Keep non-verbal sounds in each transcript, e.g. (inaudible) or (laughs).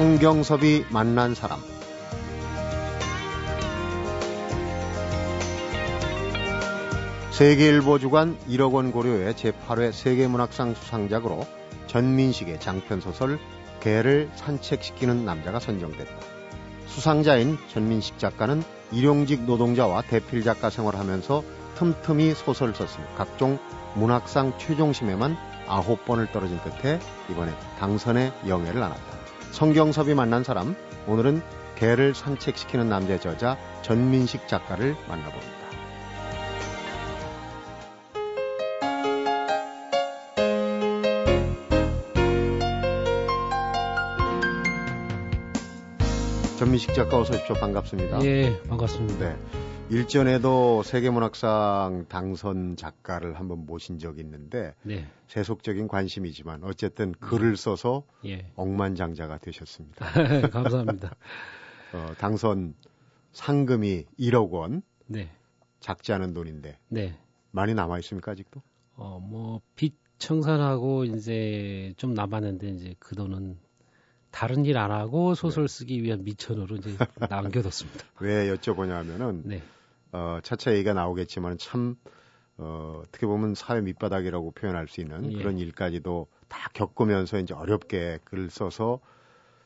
성경섭이 만난 사람 세계일보 주간 1억 원 고려의 제8회 세계문학상 수상작으로 전민식의 장편소설 개를 산책시키는 남자가 선정됐다. 수상자인 전민식 작가는 일용직 노동자와 대필 작가 생활하면서 틈틈이 소설 썼으며 각종 문학상 최종심에만 아홉 번을 떨어진 끝에 이번에 당선의 영예를 안았다. 성경섭이 만난 사람, 오늘은 개를 산책시키는 남자의 저자 전민식 작가를 만나봅니다. 전민식 작가 어서 오십시오. 반갑습니다. 예, 반갑습니다. 네. 일전에도 세계문학상 당선 작가를 한번 모신 적이 있는데 네. 세속적인 관심이지만 어쨌든 글을 써서 예. 억만장자가 되셨습니다. (laughs) 감사합니다. (laughs) 어, 당선 상금이 1억 원. 네. 작지 않은 돈인데. 네. 많이 남아 있습니까 아직도? 어, 뭐 빚 청산하고 이제 좀 남았는데 이제 그 돈은 다른 일 안 하고 소설 네. 쓰기 위한 미천으로 이제 (laughs) 남겨뒀습니다. 왜 여쭤보냐면은 네. 어, 차차 얘기가 나오겠지만 참 어, 어떻게 보면 사회 밑바닥이라고 표현할 수 있는 예. 그런 일까지도 다 겪으면서 이제 어렵게 글을 써서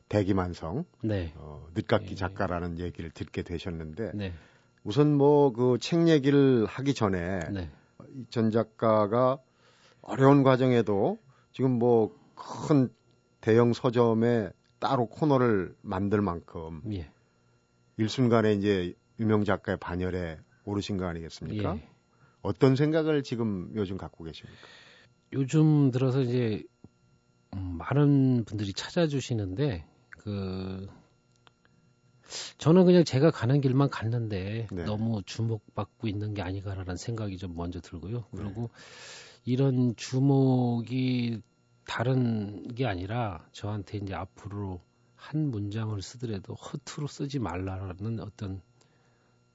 대기만성, 네. 어, 늦깎이 예. 작가라는 얘기를 듣게 되셨는데 네. 우선 뭐 그 책 얘기를 하기 전에 네. 전 작가가 어려운 과정에도 지금 뭐 큰 대형 서점에 따로 코너를 만들 만큼 예. 일순간에 이제 유명 작가의 반열에 오르신 거 아니겠습니까? 예. 어떤 생각을 지금 요즘 갖고 계십니까? 요즘 들어서 이제 음, 많은 분들이 찾아주시는데 그 저는 그냥 제가 가는 길만 갔는데 네. 너무 주목받고 있는 게 아닌가라는 생각이 좀 먼저 들고요. 네. 그리고 네. 이런 주목이 다른 게 아니라 저한테 이제 앞으로 한 문장을 쓰더라도 허투루 쓰지 말라는 어떤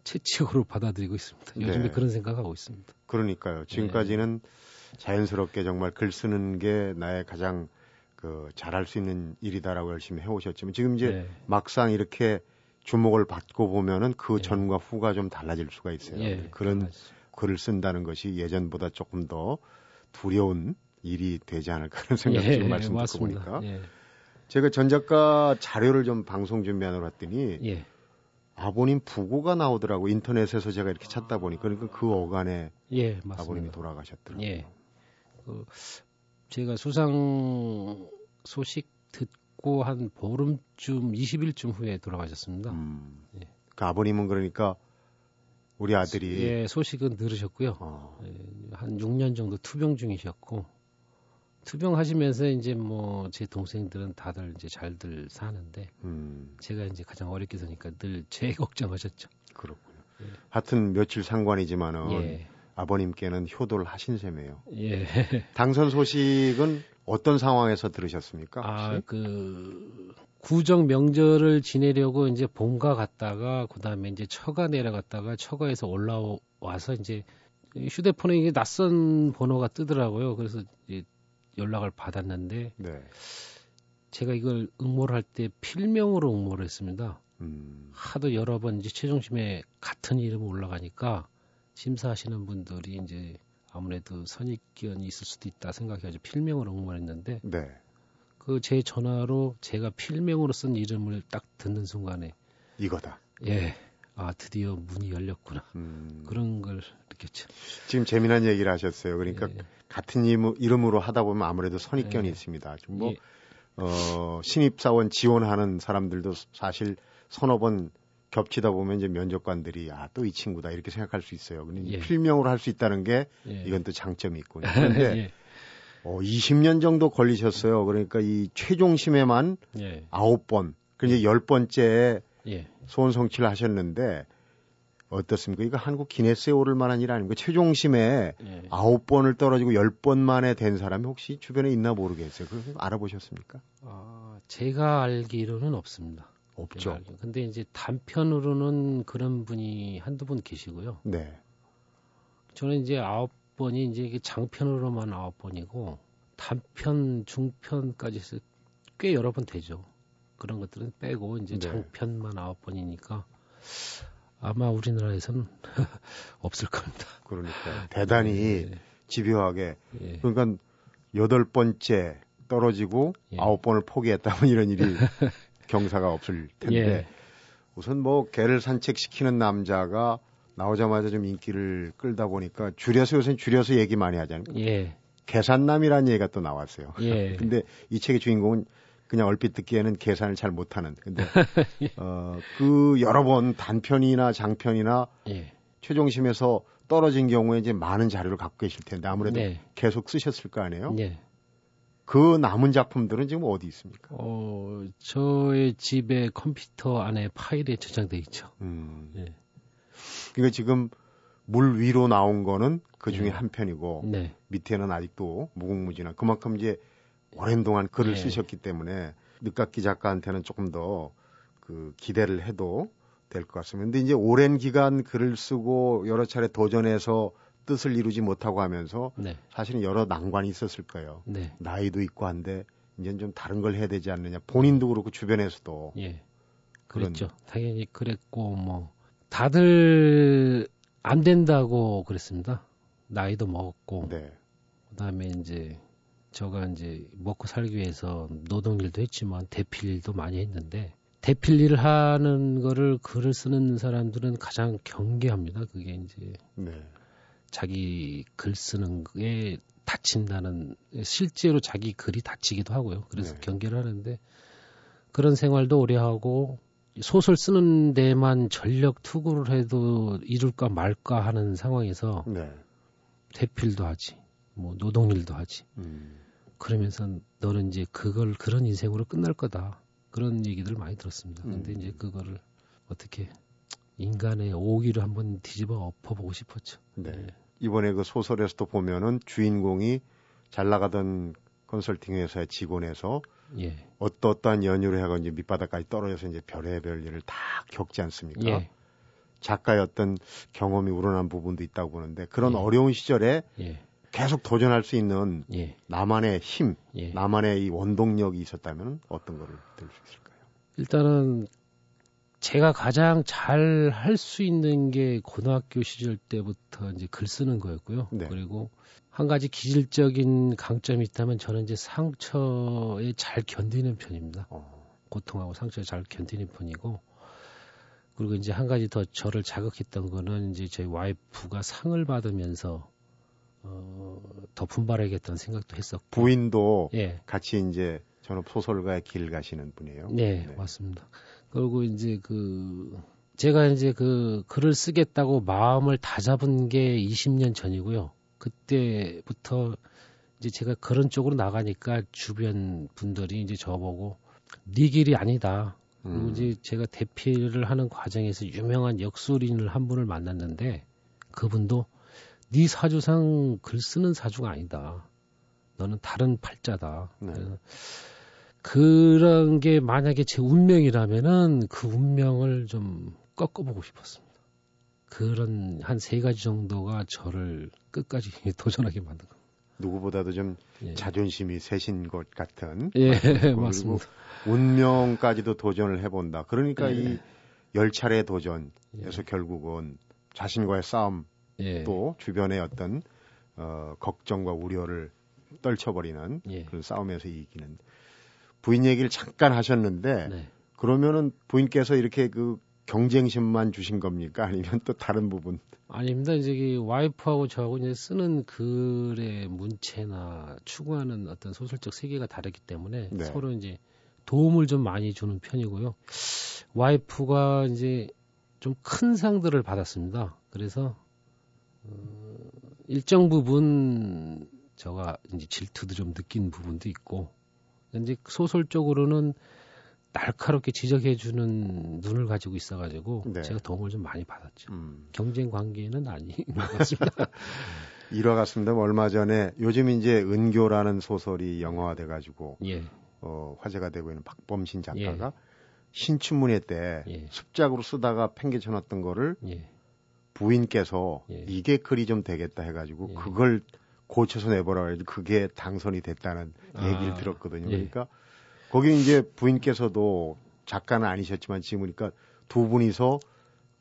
채찍으로 받아들이고 있습니다. 요즘에 네. 그런 생각하고 있습니다. 그러니까요. 지금까지는 네. 자연스럽게 정말 글 쓰는 게 나의 가장 그 잘할 수 있는 일이다라고 열심히 해오셨지만 지금 이제 네. 막상 이렇게 주목을 받고 보면은 그 네. 전과 후가 좀 달라질 수가 있어요. 예, 그런 달라지죠. 글을 쓴다는 것이 예전보다 조금 더 두려운 일이 되지 않을까 하는 생각이 예, 지금 말씀 듣고 보니까 예. 제가 전 작가 자료를 좀 방송 준비하러 왔더니 예. 아버님 부고가 나오더라고 인터넷에서 제가 이렇게 찾다 보니 그러니까 그 어간에 예, 아버님이 돌아가셨더라고요. 예. 그 제가 수상 소식 듣고 한 보름쯤 20일쯤 후에 돌아가셨습니다. 음. 예. 그 아버님은 그러니까 우리 아들이 예, 소식은 들으셨고요. 어. 예, 한 6년 정도 투병 중이셨고 투병하시면서 이제 뭐 제 동생들은 다들 이제 잘들 사는데 음. 제가 이제 가장 어렵게 사니까 늘 제 (laughs) 걱정하셨죠. 그렇군요. 예. 하여튼 며칠 상관이지만은 예. 아버님께는 효도를 하신 셈이에요. 예. (laughs) 당선 소식은 어떤 상황에서 들으셨습니까? 아, 그 구정 명절을 지내려고 이제 본가 갔다가 그다음에 이제 처가 내려갔다가 처가에서 올라와서 이제 휴대폰에 이게 낯선 번호가 뜨더라고요. 그래서 이제 연락을 받았는데 네. 제가 이걸 응모를 할 때 필명으로 응모를 했습니다. 음. 하도 여러 번 이제 최종심에 같은 이름 올라가니까 심사하시는 분들이 이제 아무래도 선입견이 있을 수도 있다 생각해가지고 필명으로 응모를 했는데 네. 그제 전화로 제가 필명으로 쓴 이름을 딱 듣는 순간에 이거다. 예. 아 드디어 문이 열렸구나. 음. 그런 걸 느꼈죠. 지금 재미난 얘기를 하셨어요. 그러니까 예. 같은 이름으로 하다 보면 아무래도 선입견이 예. 있습니다. 좀뭐 예. 어, 신입사원 지원하는 사람들도 사실 서너 번 겹치다 보면 이제 면접관들이 아 또 이 친구다 이렇게 생각할 수 있어요. 근데 예. 필명으로 할 수 있다는 게 예. 이건 또 장점이 있군요. 그런데 (laughs) 예. 어, 20년 정도 걸리셨어요. 그러니까 이 최종심에만 예. 아홉 번, 그리고 열 번째 예. 소원 성취를 하셨는데 어떻습니까? 이거 한국 기네스에 오를 만한 일 아닙니까? 최종심에 예. 아홉 번을 떨어지고 열 번 만에 된 사람이 혹시 주변에 있나 모르겠어요. 그걸 알아보셨습니까? 아, 제가 알기로는 없습니다. 없죠. 근데 이제 단편으로는 그런 분이 한두 분 계시고요. 네. 저는 이제 아홉 번이 이제 장편으로만 아홉 번이고 단편, 중편까지 해서 꽤 여러 번 되죠. 그런 것들은 빼고 이제 네. 장편만 아홉 번이니까 아마 우리나라에서는 (laughs) 없을 겁니다. 그러니까 대단히 네. 집요하게 예. 그러니까 여덟 번째 떨어지고 예. 아홉 번을 포기했다면 이런 일이 (laughs) 경사가 없을 텐데 예. 우선 뭐 개를 산책시키는 남자가 나오자마자 좀 인기를 끌다 보니까 줄여서 요새 줄여서 얘기 많이 하잖아요. 예. 계산남이라는 얘기가 또 나왔어요. 예. (laughs) 근데 이 책의 주인공은 그냥 얼핏 듣기에는 계산을 잘 못하는. 근데 (laughs) 어, 그 여러 번 단편이나 장편이나 예. 최종심에서 떨어진 경우에 이제 많은 자료를 갖고 계실 텐데 아무래도 네. 계속 쓰셨을 거 아니에요? 네. 그 남은 작품들은 지금 어디 있습니까? 어, 저의 집에 컴퓨터 안에 파일에 저장돼 있죠. 음. 네. 그러니까 지금 물 위로 나온 거는 그 중에 네. 한 편이고 네. 밑에는 아직도 무궁무진한 그만큼 이제 오랜 동안 글을 네. 쓰셨기 때문에 늦깎이 작가한테는 조금 더 그 기대를 해도 될 것 같습니다. 근데 이제 오랜 기간 글을 쓰고 여러 차례 도전해서 뜻을 이루지 못하고 하면서 네. 사실은 여러 난관이 있었을 거예요. 네. 나이도 있고 한데 이제는 좀 다른 걸 해야 되지 않느냐. 본인도 그렇고 주변에서도. 예. 그랬죠. 그런... 당연히 그랬고 뭐 다들 안 된다고 그랬습니다. 나이도 먹었고. 네. 그다음에 이제 저가 이제 먹고 살기 위해서 노동일도 했지만 대필일도 많이 했는데 대필일을 하는 거를 글을 쓰는 사람들은 가장 경계합니다. 그게 이제 네. 자기 글 쓰는 게 다친다는 실제로 자기 글이 다치기도 하고요. 그래서 네. 경계를 하는데 그런 생활도 오래 하고 소설 쓰는 데만 전력 투구를 해도 이룰까 말까 하는 상황에서 네. 대필도 하지, 뭐 노동일도 하지. 음. 그러면서 너는 이제 그걸 그런 인생으로 끝날 거다. 그런 얘기들 많이 들었습니다. 근데 음. 이제 그거를 어떻게 인간의 오기를 한번 뒤집어 엎어보고 싶었죠. 네. 네. 이번에 그 소설에서도 보면은 주인공이 잘 나가던 컨설팅 회사의 직원에서 예. 어떠어떠한 연유를 하고 이제 밑바닥까지 떨어져서 이제 별의별 일을 다 겪지 않습니까? 예. 작가의 어떤 경험이 우러난 부분도 있다고 보는데 그런 예. 어려운 시절에 예. 계속 도전할 수 있는 예. 나만의 힘, 예. 나만의 이 원동력이 있었다면 어떤 거를 들 수 있을까요? 일단은 제가 가장 잘 할 수 있는 게 고등학교 시절 때부터 이제 글 쓰는 거였고요. 네. 그리고 한 가지 기질적인 강점이 있다면 저는 이제 상처에 잘 견디는 편입니다. 어. 고통하고 상처에 잘 견디는 편이고 그리고 이제 한 가지 더 저를 자극했던 거는 이제 저희 와이프가 상을 받으면서 어, 더 분발하겠다는 생각도 했었고 부인도 예. 같이 이제 저는 소설가의 길 가시는 분이에요. 네, 네, 맞습니다. 그리고 이제 그 제가 이제 그 글을 쓰겠다고 마음을 다 잡은 게 20년 전이고요. 그때부터 이제 제가 그런 쪽으로 나가니까 주변 분들이 이제 저보고 네 길이 아니다. 그리고 음. 이제 제가 대피를 하는 과정에서 유명한 역술인을 한 분을 만났는데 그분도 네 사주상 글 쓰는 사주가 아니다. 너는 다른 팔자다. 네. 그런 게 만약에 제 운명이라면은 그 운명을 좀 꺾어보고 싶었습니다. 그런 한 세 가지 정도가 저를 끝까지 (laughs) 도전하게 만든 겁니다. 누구보다도 좀 예. 자존심이 세신 것 같은. 예, (laughs) 맞습니다. 운명까지도 도전을 해본다. 그러니까 예. 이 열 차례 도전에서 예. 결국은 자신과의 싸움 예. 또 주변의 어떤 어, 걱정과 우려를 떨쳐버리는 예. 그런 싸움에서 이기는 부인 얘기를 잠깐 하셨는데 네. 그러면은 부인께서 이렇게 그 경쟁심만 주신 겁니까? 아니면 또 다른 부분? 아닙니다. 이제 이 와이프하고 저하고 이제 쓰는 글의 문체나 추구하는 어떤 소설적 세계가 다르기 때문에 네. 서로 이제 도움을 좀 많이 주는 편이고요. 와이프가 이제 좀 큰 상들을 받았습니다. 그래서 어, 일정 부분 저가 이제 질투도 좀 느낀 부분도 있고 이제 소설적으로는 날카롭게 지적해 주는 눈을 가지고 있어 가지고 네. 제가 도움을 좀 많이 받았죠. 음. 경쟁 관계는 아닌 (laughs) 것 같습니다. (laughs) 일화 같습니다. 얼마 전에 요즘 이제 은교라는 소설이 영화화돼 가지고 예. 어, 화제가 되고 있는 박범신 작가가 예. 신춘문예 때 예. 습작으로 쓰다가 팽개쳐놨던 거를 예. 부인께서 예. 이게 글이 좀 되겠다 해가지고 예. 그걸 고쳐서 내보라 해도 그게 당선이 됐다는 아, 얘기를 들었거든요. 예. 그러니까 거기 이제 부인께서도 작가는 아니셨지만 지금 보니까 두 분이서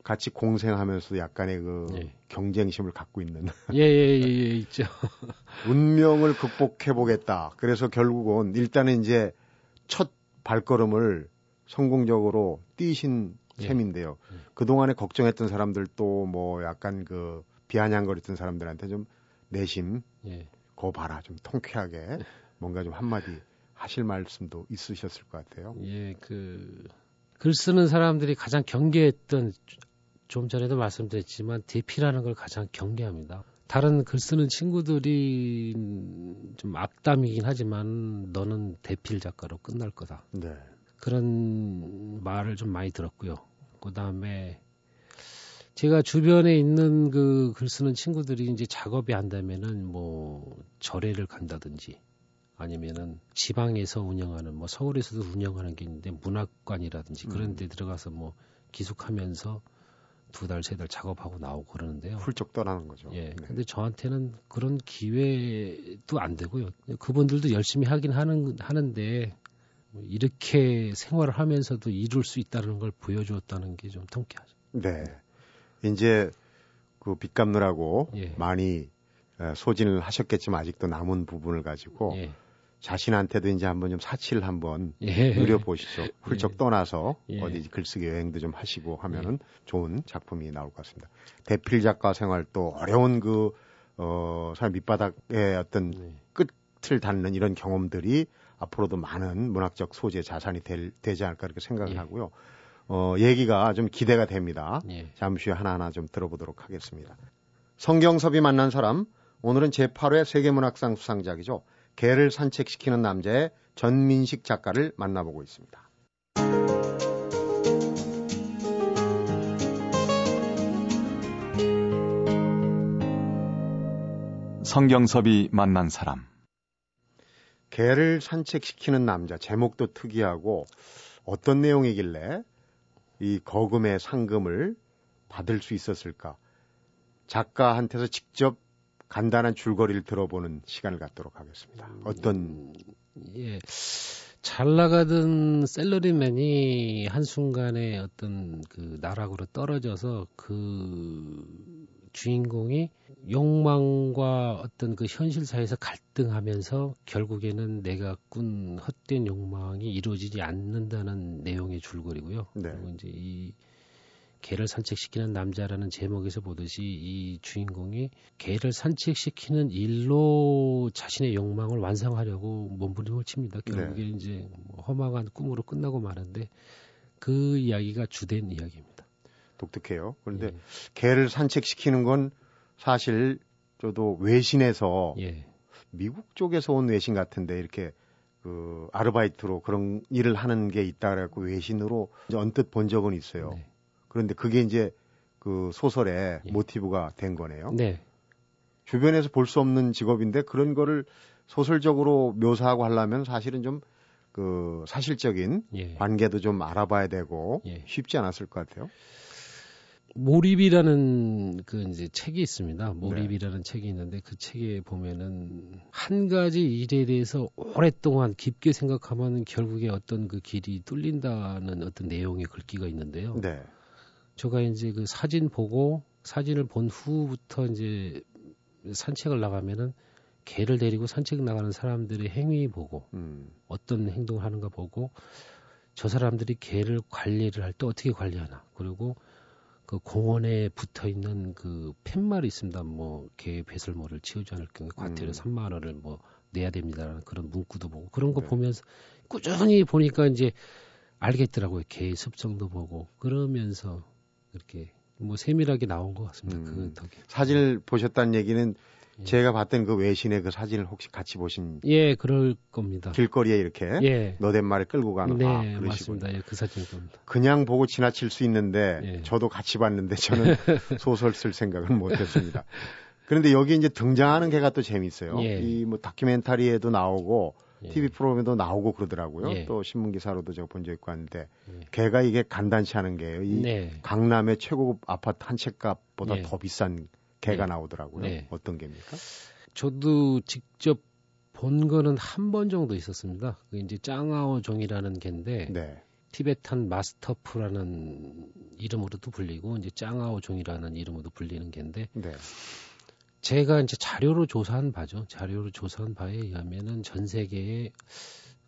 같이 공생하면서 약간의 그 예. 경쟁심을 갖고 있는. (laughs) 예, 예, 예, 예 있죠. (laughs) 운명을 극복해 보겠다. 그래서 결국은 일단은 이제 첫 발걸음을 성공적으로 뛰신 예. 셈인데요. 예. 그동안에 걱정했던 사람들도 뭐 약간 그 비아냥거렸던 사람들한테 좀 내심 예. 거 봐라 좀 통쾌하게 예. 뭔가 좀 한마디 하실 말씀도 있으셨을 것 같아요. 예, 그 글 쓰는 사람들이 가장 경계했던 좀 전에도 말씀드렸지만 대피라는 걸 가장 경계합니다. 다른 글 쓰는 친구들이 좀 악담이긴 하지만 너는 대필 작가로 끝날 거다. 네. 그런 말을 좀 많이 들었고요. 그 다음에 제가 주변에 있는 그 글 쓰는 친구들이 이제 작업이 한다면은 뭐 절에를 간다든지 아니면은 지방에서 운영하는 뭐 서울에서도 운영하는 게 있는데 문학관이라든지 그런 음. 데 들어가서 뭐 기숙하면서 두 달, 세 달 작업하고 나오고 그러는데요. 훌쩍 떠나는 거죠. 예. 네. 근데 저한테는 그런 기회도 안 되고요. 그분들도 열심히 하긴 하는, 하는데 뭐 이렇게 생활을 하면서도 이룰 수 있다는 걸 보여주었다는 게 좀 통쾌하죠. 네. 이제 그 빚 갚느라고 예. 많이 소진을 하셨겠지만 아직도 남은 부분을 가지고 예. 자신한테도 이제 한번 좀 사치를 한번 예. 누려보시죠. 훌쩍 예. 떠나서 예. 어디 글쓰기 여행도 좀 하시고 하면은 예. 좋은 작품이 나올 것 같습니다. 대필 작가 생활도 어려운 그, 어, 사람 밑바닥의 어떤 네. 끝을 닿는 이런 경험들이 앞으로도 많은 문학적 소재 자산이 될, 되지 않을까 이렇게 생각을 예. 하고요. 어, 얘기가 좀 기대가 됩니다. 잠시 후에 하나하나 좀 들어보도록 하겠습니다. 성경섭이 만난 사람, 오늘은 제8회 세계문학상 수상작이죠. 개를 산책시키는 남자의 전민식 작가를 만나보고 있습니다. 성경섭이 만난 사람. 개를 산책시키는 남자 제목도 특이하고 어떤 내용이길래 이 거금의 상금을 받을 수 있었을까? 작가한테서 직접 간단한 줄거리를 들어보는 시간을 갖도록 하겠습니다. 어떤 예. 잘 나가던 셀러리맨이 한순간에 어떤 그 나락으로 떨어져서 그 주인공이 욕망과 어떤 그 현실 사회에서 갈등하면서 결국에는 내가 꾼 헛된 욕망이 이루어지지 않는다는 내용의 줄거리고요. 네. 그리고 이제 이 개를 산책시키는 남자라는 제목에서 보듯이 이 주인공이 개를 산책시키는 일로 자신의 욕망을 완성하려고 몸부림을 칩니다. 결국에 네. 이제 뭐 허망한 꿈으로 끝나고 마는데 그 이야기가 주된 이야기입니다. 독특해요. 그런데 예. 개를 산책시키는 건 사실 저도 외신에서 예. 미국 쪽에서 온 외신 같은데 이렇게 그 아르바이트로 그런 일을 하는 게 있다라고 외신으로 언뜻 본 적은 있어요. 네. 그런데 그게 이제 그 소설의 예. 모티브가 된 거네요. 네. 주변에서 볼 수 없는 직업인데 그런 거를 소설적으로 묘사하고 하려면 사실은 좀 그 사실적인 예. 관계도 좀 알아봐야 되고 예. 쉽지 않았을 것 같아요. 몰입이라는 그 이제 책이 있습니다. 몰입이라는 네. 책이 있는데 그 책에 보면은 한 가지 일에 대해서 오랫동안 깊게 생각하면 결국에 어떤 그 길이 뚫린다는 어떤 내용의 글귀가 있는데요. 네. 제가 이제 그 사진 보고 사진을 본 후부터 이제 산책을 나가면은 개를 데리고 산책 나가는 사람들의 행위 보고 음. 어떤 행동을 하는가 보고 저 사람들이 개를 관리를 할 때 어떻게 관리하나 그리고 그 공원에 붙어 있는 그 팻말이 있습니다. 뭐개 배설물을 치우지 않을 경우에 과태료 음. 3만 원을 뭐 내야 됩니다라는 그런 문구도 보고 그런 거 네. 보면서 꾸준히 보니까 이제 알겠더라고요. 개의 습성도 보고 그러면서 이렇게 뭐 세밀하게 나온 것 같습니다. 그 음. 그 덕에. 사진을 보셨다는 얘기는 예. 제가 봤던 그 외신의 그 사진을 혹시 같이 보신? 예, 그럴 겁니다. 길거리에 이렇게 예. 너댓 말을 끌고 가는 네, 아, 맞습니다. 예, 그 사진 겁니다. 그냥 보고 지나칠 수 있는데 예. 저도 같이 봤는데 저는 (laughs) 소설 쓸 생각은 못했습니다. 그런데 여기 이제 등장하는 개가 또 재밌어요. 예. 이뭐 다큐멘터리에도 나오고 예. TV 프로그램에도 나오고 그러더라고요. 예. 또 신문 기사로도 제가 본 적 있고 하는데 예. 개가 이게 간단치 않은 게요. 이 네. 강남의 최고급 아파트 한 채 값보다 네. 더 비싼 개가 네. 나오더라고요. 네. 어떤 개입니까? 저도 직접 본 거는 한 번 정도 있었습니다. 그 이제 짱아오 종이라는 개인데 네. 티베탄 마스터프라는 이름으로도 불리고 이제 짱아오 종이라는 이름으로도 불리는 개인데 네. 제가 이제 자료로 조사한 바죠. 자료로 조사한 바에 의하면은 전 세계에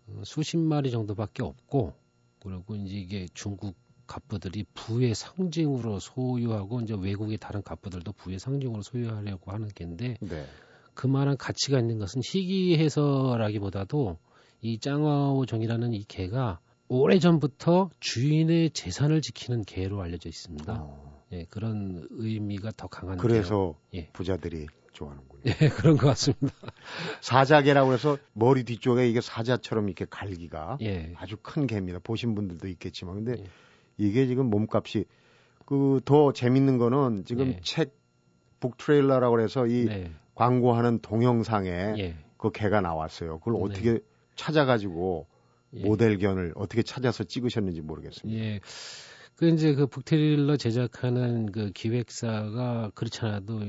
어, 수십 마리 정도밖에 없고 그리고 이제 이게 중국 갑부들이 부의 상징으로 소유하고 이제 외국의 다른 갑부들도 부의 상징으로 소유하려고 하는 개인데 네. 그만한 가치가 있는 것은 희귀해서라기보다도 이 짱아오정이라는 이 개가 오래 전부터 주인의 재산을 지키는 개로 알려져 있습니다. 어. 예, 그런 의미가 더 강한 그래서 예. 부자들이 좋아하는군요. 예, 그런 것 같습니다. (laughs) 사자개라고 해서 머리 뒤쪽에 이게 사자처럼 이렇게 갈기가 예. 아주 큰 개입니다. 보신 분들도 있겠지만 근데 예. 이게 지금 몸값이 그 더 재밌는 거는 지금 예. 책 북트레일러라고 해서 이 네. 광고하는 동영상에 예. 그 개가 나왔어요. 그걸 네. 어떻게 찾아가지고 예. 모델견을 어떻게 찾아서 찍으셨는지 모르겠습니다. 예. 그 이제 그 북트레일러 제작하는 그 기획사가 그렇잖아도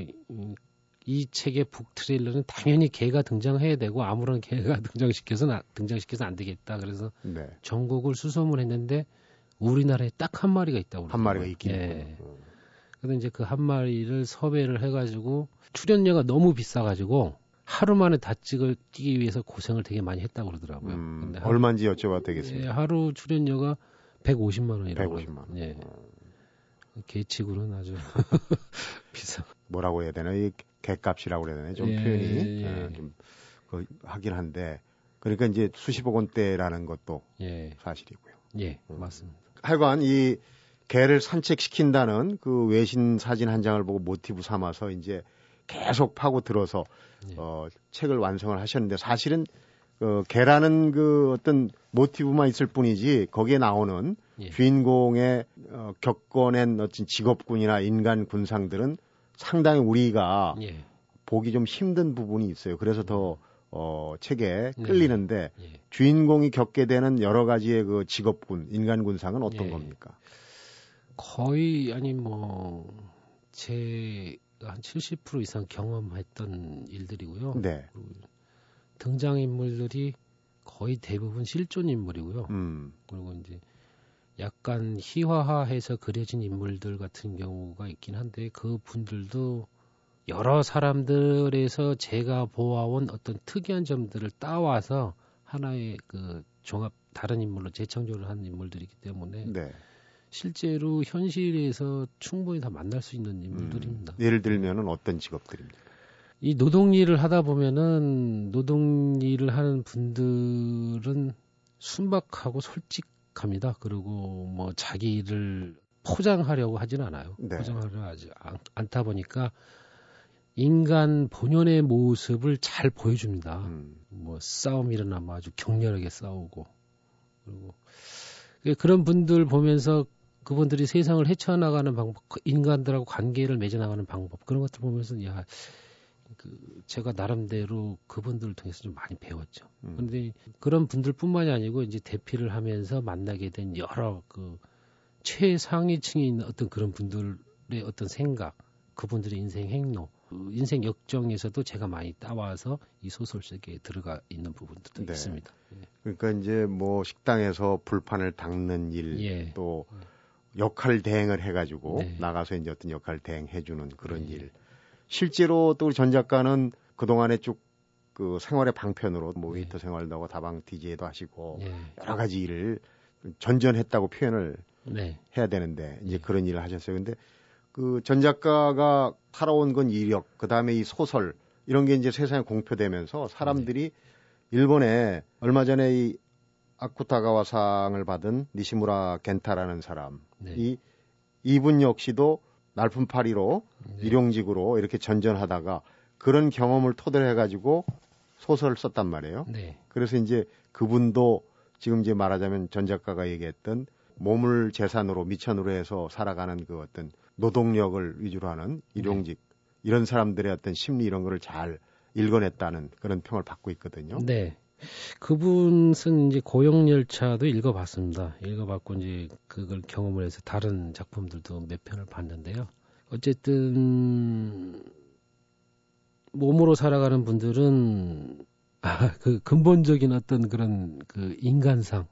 이 책의 북트레일러는 당연히 개가 등장해야 되고 아무런 (laughs) 개가 등장시켜서는 등장시켜서 안 되겠다. 그래서 네. 전국을 수소문했는데 우리나라에 딱 한 마리가 있다고 한 마리가 있긴 예. 음. 그래서 이제 그 한 마리를 섭외를 해가지고 출연료가 너무 비싸가지고 하루 만에 다 찍을 뛰기 위해서 고생을 되게 많이 했다고 그러더라고요. 음, 근데 얼마인지 여쭤봐도 되겠습니다. 예, 하루 출연료가 150만 원이라고. 150만 원. 예. 음. 개치고는 아주 (laughs) 비싸. 뭐라고 해야 되나? 이 개값이라고 그래야 되나? 좀 예, 표현이 예. 어, 좀 그, 하긴 한데 그러니까 이제 수십억 원대라는 것도 예. 사실이고요. 예, 음. 맞습니다. 하여간 이 개를 산책시킨다는 그 외신 사진 한 장을 보고 모티브 삼아서 이제 계속 파고 들어서 예. 어, 책을 완성을 하셨는데 사실은 그 개라는 그 어떤 모티브만 있을 뿐이지 거기에 나오는 예. 주인공의 어, 겪어낸 어떤 직업군이나 인간 군상들은 상당히 우리가 예. 보기 좀 힘든 부분이 있어요. 그래서 더 어, 책에 네. 끌리는데 네. 예. 주인공이 겪게 되는 여러 가지의 그 직업군, 인간 군상은 어떤 예. 겁니까? 거의 아니 뭐제한70% 이상 경험했던 일들이고요. 네. 등장 인물들이 거의 대부분 실존 인물이고요. 음. 그리고 이제 약간 희화화해서 그려진 인물들 같은 경우가 있긴 한데 그 분들도 여러 사람들에서 제가 보아온 어떤 특이한 점들을 따와서 하나의 그 종합 다른 인물로 재창조를 한 인물들이기 때문에 네. 실제로 현실에서 충분히 다 만날 수 있는 인물들입니다. 음, 예를 들면은 어떤 직업들입니까? 이 노동 일을 하다 보면은 노동 일을 하는 분들은 순박하고 솔직합니다. 그리고 뭐 자기 일을 포장하려고 하진 않아요. 네. 포장하려 하지 않, 다 보니까 인간 본연의 모습을 잘 보여줍니다. 음. 뭐 싸움 일어나면 아주 격렬하게 싸우고 그리고 그런 분들 보면서 그분들이 세상을 헤쳐나가는 방법, 그 인간들하고 관계를 맺어나가는 방법 그런 것들 보면서 야, 그 제가 나름대로 그분들을 통해서 좀 많이 배웠죠. 음. 그런데 그런 분들뿐만이 아니고 이제 대피를 하면서 만나게 된 여러 그 최상위층에 있는 어떤 그런 분들의 어떤 생각, 그분들의 인생 행로, 그 인생 역정에서도 제가 많이 따와서 이 소설 속에 들어가 있는 부분도 네. 있습니다. 예. 그러니까 이제 뭐 식당에서 불판을 닦는 일, 예. 또 역할 대행을 해가지고 네. 나가서 이제 어떤 역할 대행해주는 그런 네. 일. 실제로 또 우리 전 작가는 그 동안에 쭉 그 생활의 방편으로 뭐 네. 웨이터 생활도 하고 다방 DJ도 하시고 네. 여러 가지 일을 전전했다고 표현을 네. 해야 되는데 이제 네. 그런 일을 하셨어요. 근데 그 전 작가가 살아온 건 이력, 그 다음에 이 소설 이런 게 이제 세상에 공표되면서 사람들이 일본에 얼마 전에 이 아쿠타가와상을 받은 니시무라 겐타라는 사람이 네. 이분 역시도 날품파리로 네. 일용직으로 이렇게 전전하다가 그런 경험을 토대로 해가지고 소설을 썼단 말이에요. 네. 그래서 이제 그분도 지금 이제 말하자면 전 작가가 얘기했던 몸을 재산으로 미천으로 해서 살아가는 그 어떤 노동력을 위주로 하는 일용직 네. 이런 사람들의 어떤 심리 이런 거를 잘 읽어냈다는 그런 평을 받고 있거든요. 네. 그분 쓴 이제 고용열차도 읽어봤습니다. 읽어봤고 이제 그걸 경험을 해서 다른 작품들도 몇 편을 봤는데요. 어쨌든 몸으로 살아가는 분들은 (laughs) 아, 그 근본적인 어떤 그런 그 인간상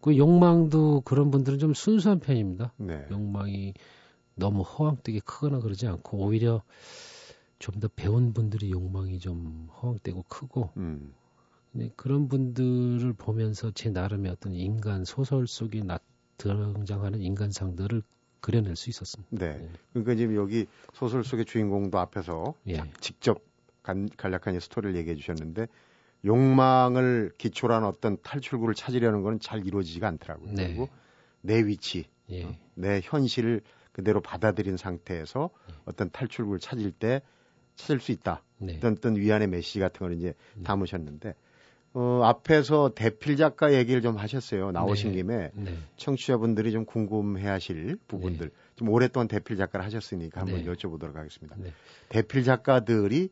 그 욕망도 그런 분들은 좀 순수한 편입니다. 네. 욕망이 너무 허황되게 크거나 그러지 않고 오히려 좀 더 배운 분들이 욕망이 좀 허황되고 크고 음. 네, 그런 분들을 보면서 제 나름의 어떤 인간 소설 속에 나, 등장하는 인간상들을 그려낼 수 있었습니다. 네. 네. 그러니까 지금 여기 소설 속의 주인공도 앞에서 예. 직접 간, 간략한 스토리를 얘기해 주셨는데 욕망을 기초로 한 어떤 탈출구를 찾으려는 거는 잘 이루어지지가 않더라고요. 네. 그리고 내 위치, 예. 어, 내 현실을 그대로 받아들인 상태에서 예. 어떤 탈출구를 찾을 때 찾을 수 있다. 네. 어떤, 어떤 위안의 메시지 같은 걸 이제 음. 담으셨는데 어, 앞에서 대필 작가 얘기를 좀 하셨어요. 나오신 네. 김에 네. 청취자분들이 좀 궁금해 하실 부분들. 네. 좀 오랫동안 대필 작가를 하셨으니까 한번 네. 여쭤보도록 하겠습니다. 네. 대필 작가들이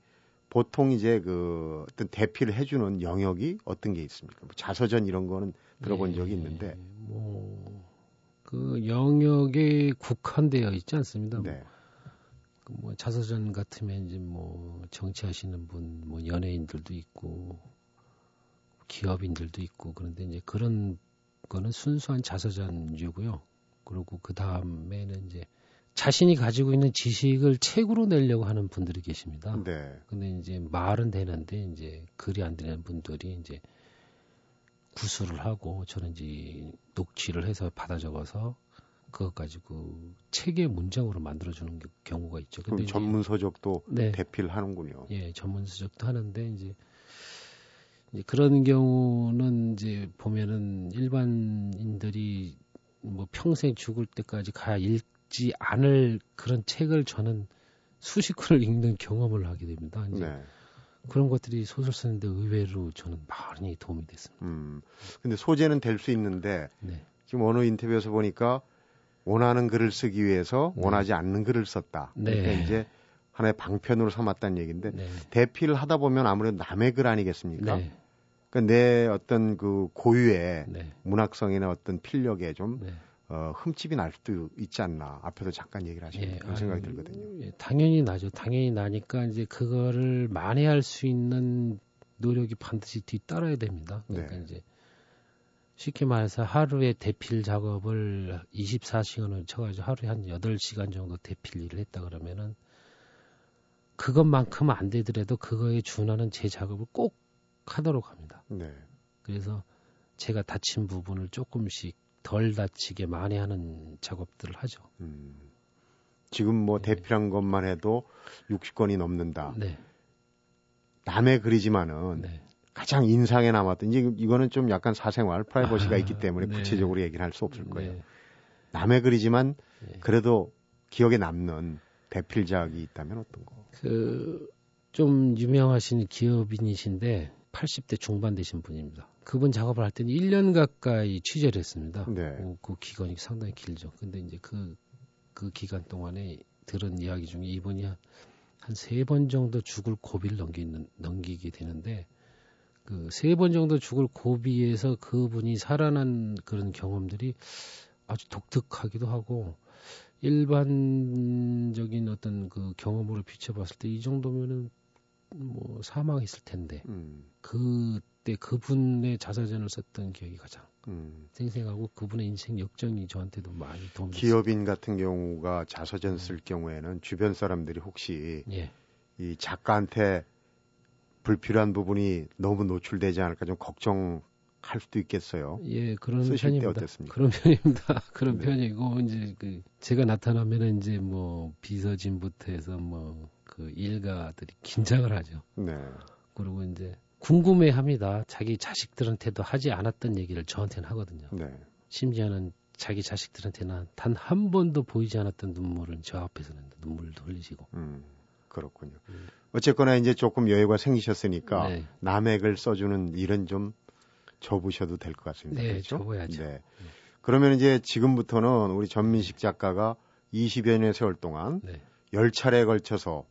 보통 이제 그 어떤 대피를 해주는 영역이 어떤 게 있습니까? 뭐 자서전 이런 거는 들어본 적이 있는데. 뭐, 그 영역에 국한되어 있지 않습니다. 네. 그뭐 자서전 같으면 이제 뭐 정치하시는 분, 뭐 연예인들도 있고 기업인들도 있고 그런데 이제 그런 거는 순수한 자서전류고요. 그리고 그 다음에는 이제 자신이 가지고 있는 지식을 책으로 내려고 하는 분들이 계십니다. 네. 근데 이제 말은 되는데 이제 글이 안 되는 분들이 이제 구술을 하고 저는 이제 녹취를 해서 받아 적어서 그것 가지고 책의 문장으로 만들어주는 경우가 있죠. 근데 전문 서적도 네. 대필 하는군요. 예, 전문 서적도 하는데 이제 이제 그런 경우는 이제 보면은 일반인들이 뭐 평생 죽을 때까지 가야 읽지 않을 그런 책을 저는 수십 권을 읽는 경험을 하게 됩니다. 이제 네. 그런 것들이 소설 쓰는데 의외로 저는 많이 도움이 됐습니다. 음. 근데 소재는 될 수 있는데 네. 지금 어느 인터뷰에서 보니까 원하는 글을 쓰기 위해서 네. 원하지 않는 글을 썼다. 네. 그러니까 이제 하나의 방편으로 삼았다는 얘기인데 네. 대피를 하다 보면 아무래도 남의 글 아니겠습니까? 네. 그러니까 내 어떤 그 고유의 네. 문학성이나 어떤 필력에 좀 네. 어, 흠집이 날 수도 있지 않나. 앞에서 잠깐 얘기를 하셨는데 예, 그런 생각이 아니, 들거든요. 예, 당연히 나죠. 당연히 나니까 이제 그거를 만회할 수 있는 노력이 반드시 뒤따라야 됩니다. 그러니까 네. 이제 쉽게 말해서 하루에 대필 작업을 24시간을 쳐가지고 하루에 한 8시간 정도 대필 일을 했다 그러면은 그것만큼 안 되더라도 그거에 준하는 제 작업을 꼭 하도록 합니다. 네. 그래서 제가 다친 부분을 조금씩 덜 다치게 만회하는 작업들을 하죠. 음. 지금 뭐 네. 대필한 것만 해도 60건이 넘는다. 네. 남의 글이지만은 네. 가장 인상에 남았던 이제 이거는 좀 약간 사생활 프라이버시가 아, 있기 때문에 네. 구체적으로 얘기를 할 수 없을 네. 거예요. 남의 글이지만 네. 그래도 기억에 남는 대필작이 있다면 어떤 거? 그 좀 유명하신 기업인이신데 80대 중반 되신 분입니다. 그분 작업을 할 때는 1년 가까이 취재를 했습니다. 네. 그, 그 기간이 상당히 길죠. 근데 이제 그, 그 기간 동안에 들은 이야기 중에 이분이 한 세 번 정도 죽을 고비를 넘기는, 넘기게 되는데 그 세 번 정도 죽을 고비에서 그분이 살아난 그런 경험들이 아주 독특하기도 하고 일반적인 어떤 그 경험으로 비춰봤을 때 이 정도면은 뭐 사망했을 텐데 음. 그때 그분의 자서전을 썼던 기억이 가장 음. 생생하고 그분의 인생 역정이 저한테도 많이 도움이 기업인 같은 경우가 자서전 네. 쓸 경우에는 주변 사람들이 혹시 예. 이 작가한테 불필요한 부분이 너무 노출되지 않을까 좀 걱정 할 수도 있겠어요. 예, 그런 편입니다. 그런 편입니다. (laughs) 그런 네. 편이고 이제 그 제가 나타나면 이제 뭐 비서진부터 해서 뭐 그 일가들이 긴장을 하죠. 네. 그리고 이제 궁금해 합니다. 자기 자식들한테도 하지 않았던 얘기를 저한테는 하거든요. 네. 심지어는 자기 자식들한테는 단 한 번도 보이지 않았던 눈물을 저 앞에서는 눈물도 흘리시고. 음, 그렇군요. 음. 어쨌거나 이제 조금 여유가 생기셨으니까 네. 남액을 써주는 일은 좀 접으셔도 될 것 같습니다. 네, 그렇죠? 접어야죠. 네. 네. 그러면 이제 지금부터는 우리 전민식 작가가 20여 년의 세월 동안 네. 10차례에 걸쳐서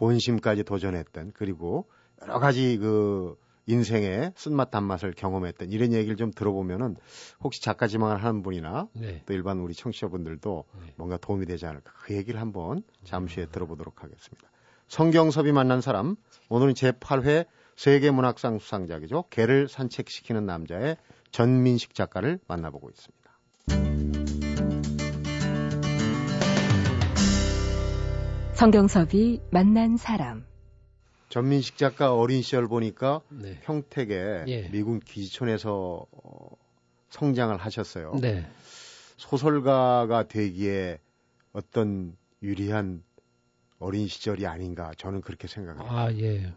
본심까지 도전했던 그리고 여러 가지 그 인생의 쓴맛 단맛을 경험했던 이런 얘기를 좀 들어보면은 혹시 작가 지망을 하는 분이나 네. 또 일반 우리 청취자분들도 네. 뭔가 도움이 되지 않을까 그 얘기를 한번 잠시 후에 들어보도록 하겠습니다. 성경섭이 만난 사람 오늘은 제8회 세계문학상 수상작이죠. 개를 산책시키는 남자의 전민식 작가를 만나보고 있습니다. 성경섭이 만난 사람 전민식 작가 어린 시절 보니까 네. 평택에 예. 미군 기지촌에서 어, 성장을 하셨어요. 네. 소설가가 되기에 어떤 유리한 어린 시절이 아닌가 저는 그렇게 생각합니다. 아 예.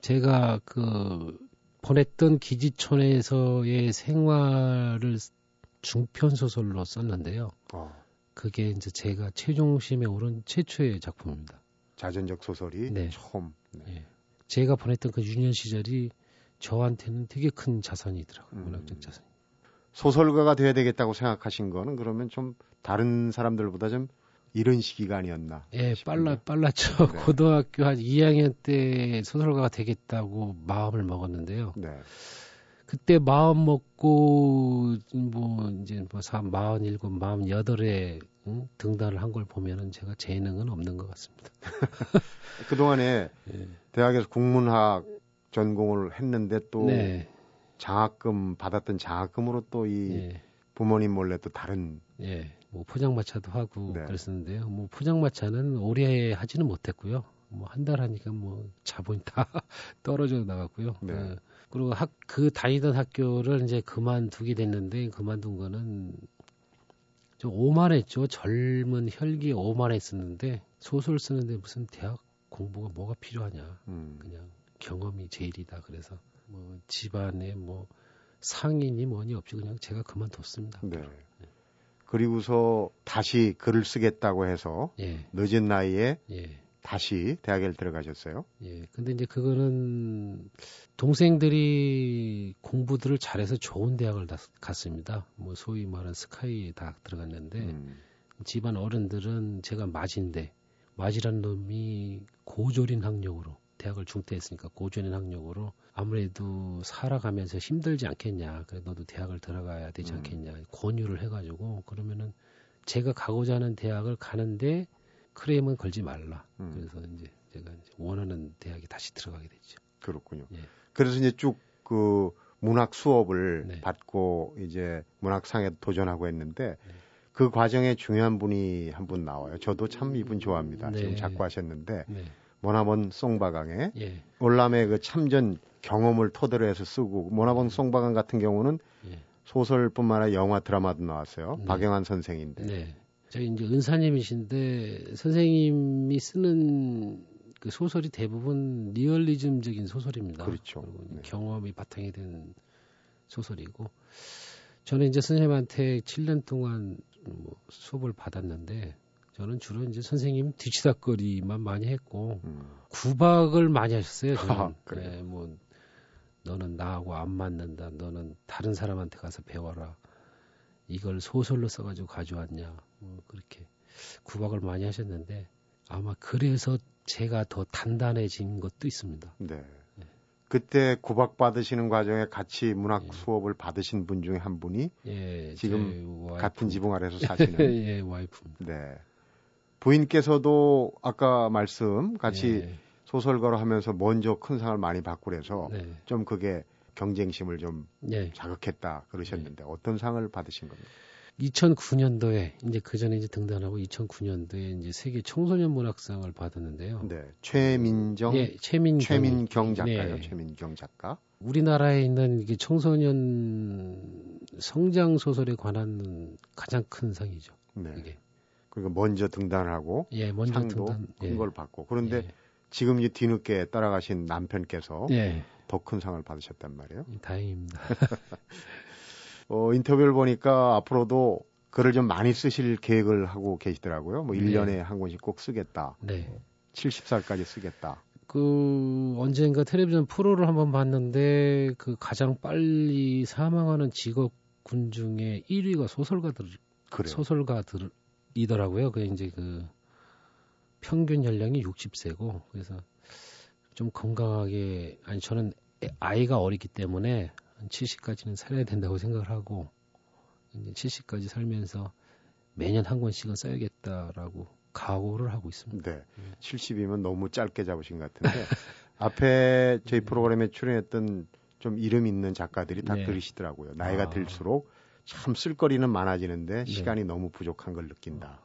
제가 그 보냈던 기지촌에서의 생활을 중편 소설로 썼는데요. 어. 그게 이제 제가 최종심에 오른 최초의 작품입니다. 자전적 소설이 네. 처음. 네. 예. 제가 보냈던 그 유년 시절이 저한테는 되게 큰 자산이더라고요. 음. 문학적 자산. 소설가가 돼야 되겠다고 생각하신 거는 그러면 좀 다른 사람들보다 좀 이런 시기가 아니었나? 예, 빨라 빨랐죠. 네. (laughs) 고등학교 한 2학년 때 소설가가 되겠다고 마음을 먹었는데요. 네. 그때 마음 먹고 뭐 이제 뭐 47, 48에 응? 등단을 한 걸 보면은 제가 재능은 없는 것 같습니다. (laughs) 그 동안에 예. 대학에서 국문학 전공을 했는데 또 네. 장학금 받았던 장학금으로 또이 예. 부모님 몰래 또 다른 예. 뭐 포장마차도 하고 네. 그랬었는데요. 뭐 포장마차는 오래 하지는 못했고요. 뭐 한 달 하니까 뭐 자본이 다 (laughs) 떨어져 나갔고요. 네. 어, 그리고 학, 그 다니던 학교를 이제 그만두게 됐는데 그만둔 거는 좀 오만했죠. 젊은 혈기에 오만했었는데 소설 쓰는데 무슨 대학 공부가 뭐가 필요하냐. 음. 그냥 경험이 제일이다. 그래서 뭐 집안에 뭐 상인이 뭐니 없이 그냥 제가 그만뒀습니다. 네. 네. 그리고서 다시 글을 쓰겠다고 해서 예. 늦은 나이에 예. 다시 대학에 들어가셨어요? 예. 근데 이제 그거는 동생들이 공부들을 잘해서 좋은 대학을 다 갔습니다. 뭐 소위 말하는 스카이에 다 들어갔는데 음. 집안 어른들은 제가 맞인데 맞이란 놈이 고졸인 학력으로 대학을 중퇴했으니까 고졸인 학력으로 아무래도 살아가면서 힘들지 않겠냐. 그래 너도 대학을 들어가야 되지 음. 않겠냐. 음. 권유를 해가지고 그러면은 제가 가고자 하는 대학을 가는데 크레임은 걸지 말라. 음. 그래서 이제 제가 이제 원하는 대학에 다시 들어가게 됐죠. 그렇군요. 예. 그래서 이제 쭉 그 문학 수업을 네. 받고 이제 문학상에 도전하고 했는데 네. 그 과정에 중요한 분이 한 분 나와요. 저도 참 이분 좋아합니다. 네. 지금 작고하셨는데 네. 모나본 송바강에 예. 올람의 그 참전 경험을 토대로 해서 쓰고 모나본 송바강 같은 경우는 예. 소설뿐만 아니라 영화 드라마도 나왔어요. 네. 박영환 선생인데. 네. 저희 이제 은사님이신데 선생님이 쓰는 그 소설이 대부분 리얼리즘적인 소설입니다. 그렇죠. 네. 경험이 바탕이 된 소설이고 저는 이제 선생님한테 7년 동안 뭐 수업을 받았는데 저는 주로 이제 선생님 뒤치다거리만 많이 했고 음. 구박을 많이 하셨어요. 저는 (laughs) 아, 그래. 네, 뭐 너는 나하고 안 맞는다. 너는 다른 사람한테 가서 배워라. 이걸 소설로 써가지고 가져왔냐. 뭐 그렇게 구박을 많이 하셨는데 아마 그래서 제가 더 단단해진 것도 있습니다. 네. 네. 그때 구박 받으시는 과정에 같이 문학 예. 수업을 받으신 분 중에 한 분이 예, 지금 같은 지붕 아래서 (laughs) 사시는 예, 와이프. 네. 부인께서도 아까 말씀 같이 예. 소설가로 하면서 먼저 큰 상을 많이 받고 그래서 네. 좀 그게 경쟁심을 좀 네. 자극했다 그러셨는데 네. 어떤 상을 받으신 겁니까? 2009년도에 이제 그 전에 이제 등단하고 2009년도에 이제 세계 청소년 문학상을 받았는데요. 네. 최민정 예, 최민경, 최민경 작가요. 네. 최민경 작가. 우리나라에 있는 이게 청소년 성장 소설에 관한 가장 큰 상이죠. 네. 이게. 그러니까 먼저 등단하고 예, 먼저 상도 등단, 큰걸 예. 받고 그런데 예. 지금 이 뒤늦게 따라가신 남편께서 예. 더큰 상을 받으셨단 말이에요. 예, 다행입니다. (laughs) 어, 인터뷰를 보니까 앞으로도 글을 좀 많이 쓰실 계획을 하고 계시더라고요. 뭐 1년에 네. 한 권씩 꼭 쓰겠다. 네. 70살까지 쓰겠다. 그 언젠가 텔레비전 프로를 한번 봤는데 그 가장 빨리 사망하는 직업군 중에 1위가 소설가들 그래요. 소설가들이더라고요. 그 이제 그 평균 연령이 60세고 그래서 좀 건강하게 아니 저는 아이가 어리기 때문에 한 70까지는 살아야 된다고 생각을 하고 이제 70까지 살면서 매년 한 권씩은 써야겠다라고 각오를 하고 있습니다. 네. 음. 70이면 너무 짧게 잡으신 것 같은데 (laughs) 앞에 저희 네. 프로그램에 출연했던 좀 이름 있는 작가들이 다 네. 그러시더라고요. 나이가 아. 들수록 참 쓸거리는 많아지는데 네. 시간이 너무 부족한 걸 느낀다.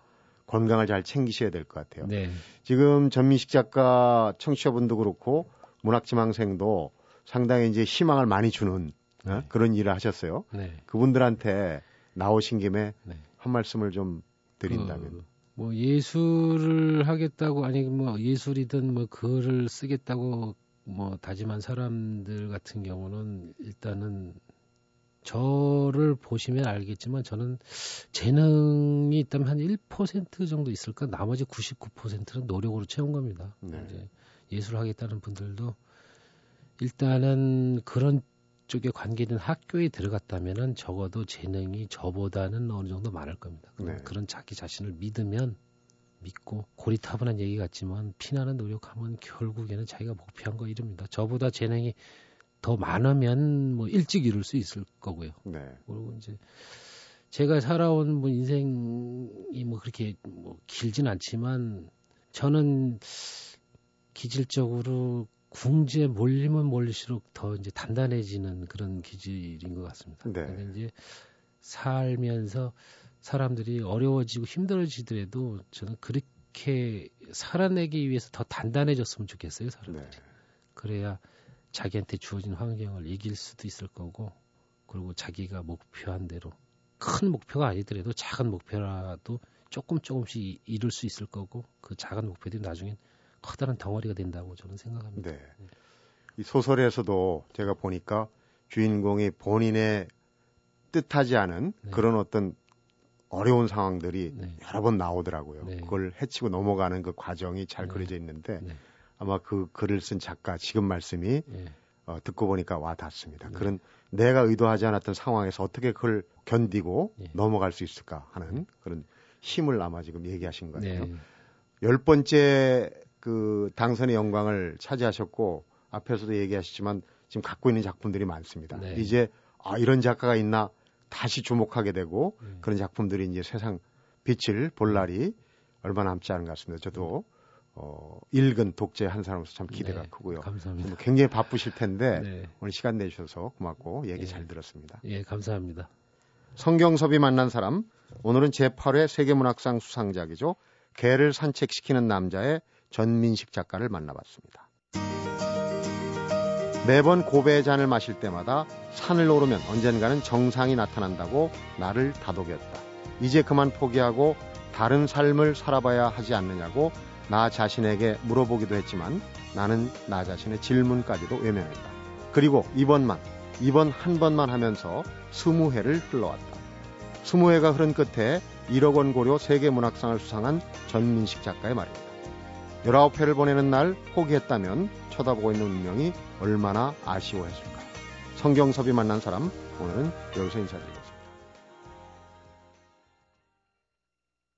건강을 잘 챙기셔야 될 것 같아요. 네. 지금 전민식 작가 청취자분도 그렇고 문학지망생도 상당히 이제 희망을 많이 주는 어? 네. 그런 일을 하셨어요. 네. 그분들한테 나오신 김에 네. 한 말씀을 좀 드린다면. 그, 뭐 예술을 하겠다고 아니 뭐 예술이든 뭐 글을 쓰겠다고 뭐 다짐한 사람들 같은 경우는 일단은 저를 보시면 알겠지만 저는 재능이 있다면 한 1% 정도 있을까? 나머지 99%는 노력으로 채운 겁니다. 네. 이제 예술을 하겠다는 분들도 일단은 그런 쪽에 관계된 학교에 들어갔다면은 적어도 재능이 저보다는 어느 정도 많을 겁니다. 네. 그런 자기 자신을 믿으면 믿고 고리타분한 얘기 같지만 피나는 노력하면 결국에는 자기가 목표한 거 이릅니다. 저보다 재능이 더 많으면 뭐 일찍 이룰 수 있을 거고요. 네. 그리고 이제 제가 살아온 뭐 인생이 뭐 그렇게 뭐 길진 않지만 저는 기질적으로 궁지에 몰리면 몰릴수록 더 이제 단단해지는 그런 기질인 것 같습니다. 네. 그러니까 이제 살면서 사람들이 어려워지고 힘들어지더라도 저는 그렇게 살아내기 위해서 더 단단해졌으면 좋겠어요, 사람들이. 네. 그래야 자기한테 주어진 환경을 이길 수도 있을 거고, 그리고 자기가 목표한 대로 큰 목표가 아니더라도 작은 목표라도 조금 조금씩 이룰 수 있을 거고, 그 작은 목표들이 나중엔 커다란 덩어리가 된다고 저는 생각합니다. 네. 이 소설에서도 제가 보니까 주인공이 본인의 뜻하지 않은 네. 그런 어떤 어려운 상황들이 네. 여러 번 나오더라고요. 네. 그걸 해치고 넘어가는 그 과정이 잘 네. 그려져 있는데 네. 아마 그 글을 쓴 작가 지금 말씀이 네. 어, 듣고 보니까 와 닿습니다. 그런 내가 의도하지 않았던 상황에서 어떻게 그걸 견디고 넘어갈 수 있을까 하는 그런 힘을 아마 지금 얘기하신 거예요. 열 번째 그 당선의 영광을 차지하셨고 앞에서도 얘기하셨지만 지금 갖고 있는 작품들이 많습니다. 네. 이제 아 이런 작가가 있나 다시 주목하게 되고 음. 그런 작품들이 이제 세상 빛을 볼 날이 얼마 남지 않은 것 같습니다. 저도 어, 읽은 독재 한 사람으로서 참 기대가 네, 크고요. 감사합니다. 굉장히 바쁘실 텐데 네. 오늘 시간 내주셔서 고맙고 얘기 예, 잘 들었습니다. 예, 감사합니다. 성경섭이 만난 사람 오늘은 제8회 세계문학상 수상작이죠. 개를 산책시키는 남자의 전민식 작가를 만나봤습니다. 매번 고배의 잔을 마실 때마다 산을 오르면 언젠가는 정상이 나타난다고 나를 다독였다. 이제 그만 포기하고 다른 삶을 살아봐야 하지 않느냐고 나 자신에게 물어보기도 했지만 나는 나 자신의 질문까지도 외면했다. 그리고 이번만, 이번 한 번만 하면서 스무 회를 흘러왔다. 스무 회가 흐른 끝에 1억 원 고려 세계문학상을 수상한 전민식 작가의 말입니다. 19회를 보내는 날 포기했다면 쳐다보고 있는 운명이 얼마나 아쉬워했을까. 성경섭이 만난 사람, 오늘은 여기서 인사드리겠습니다.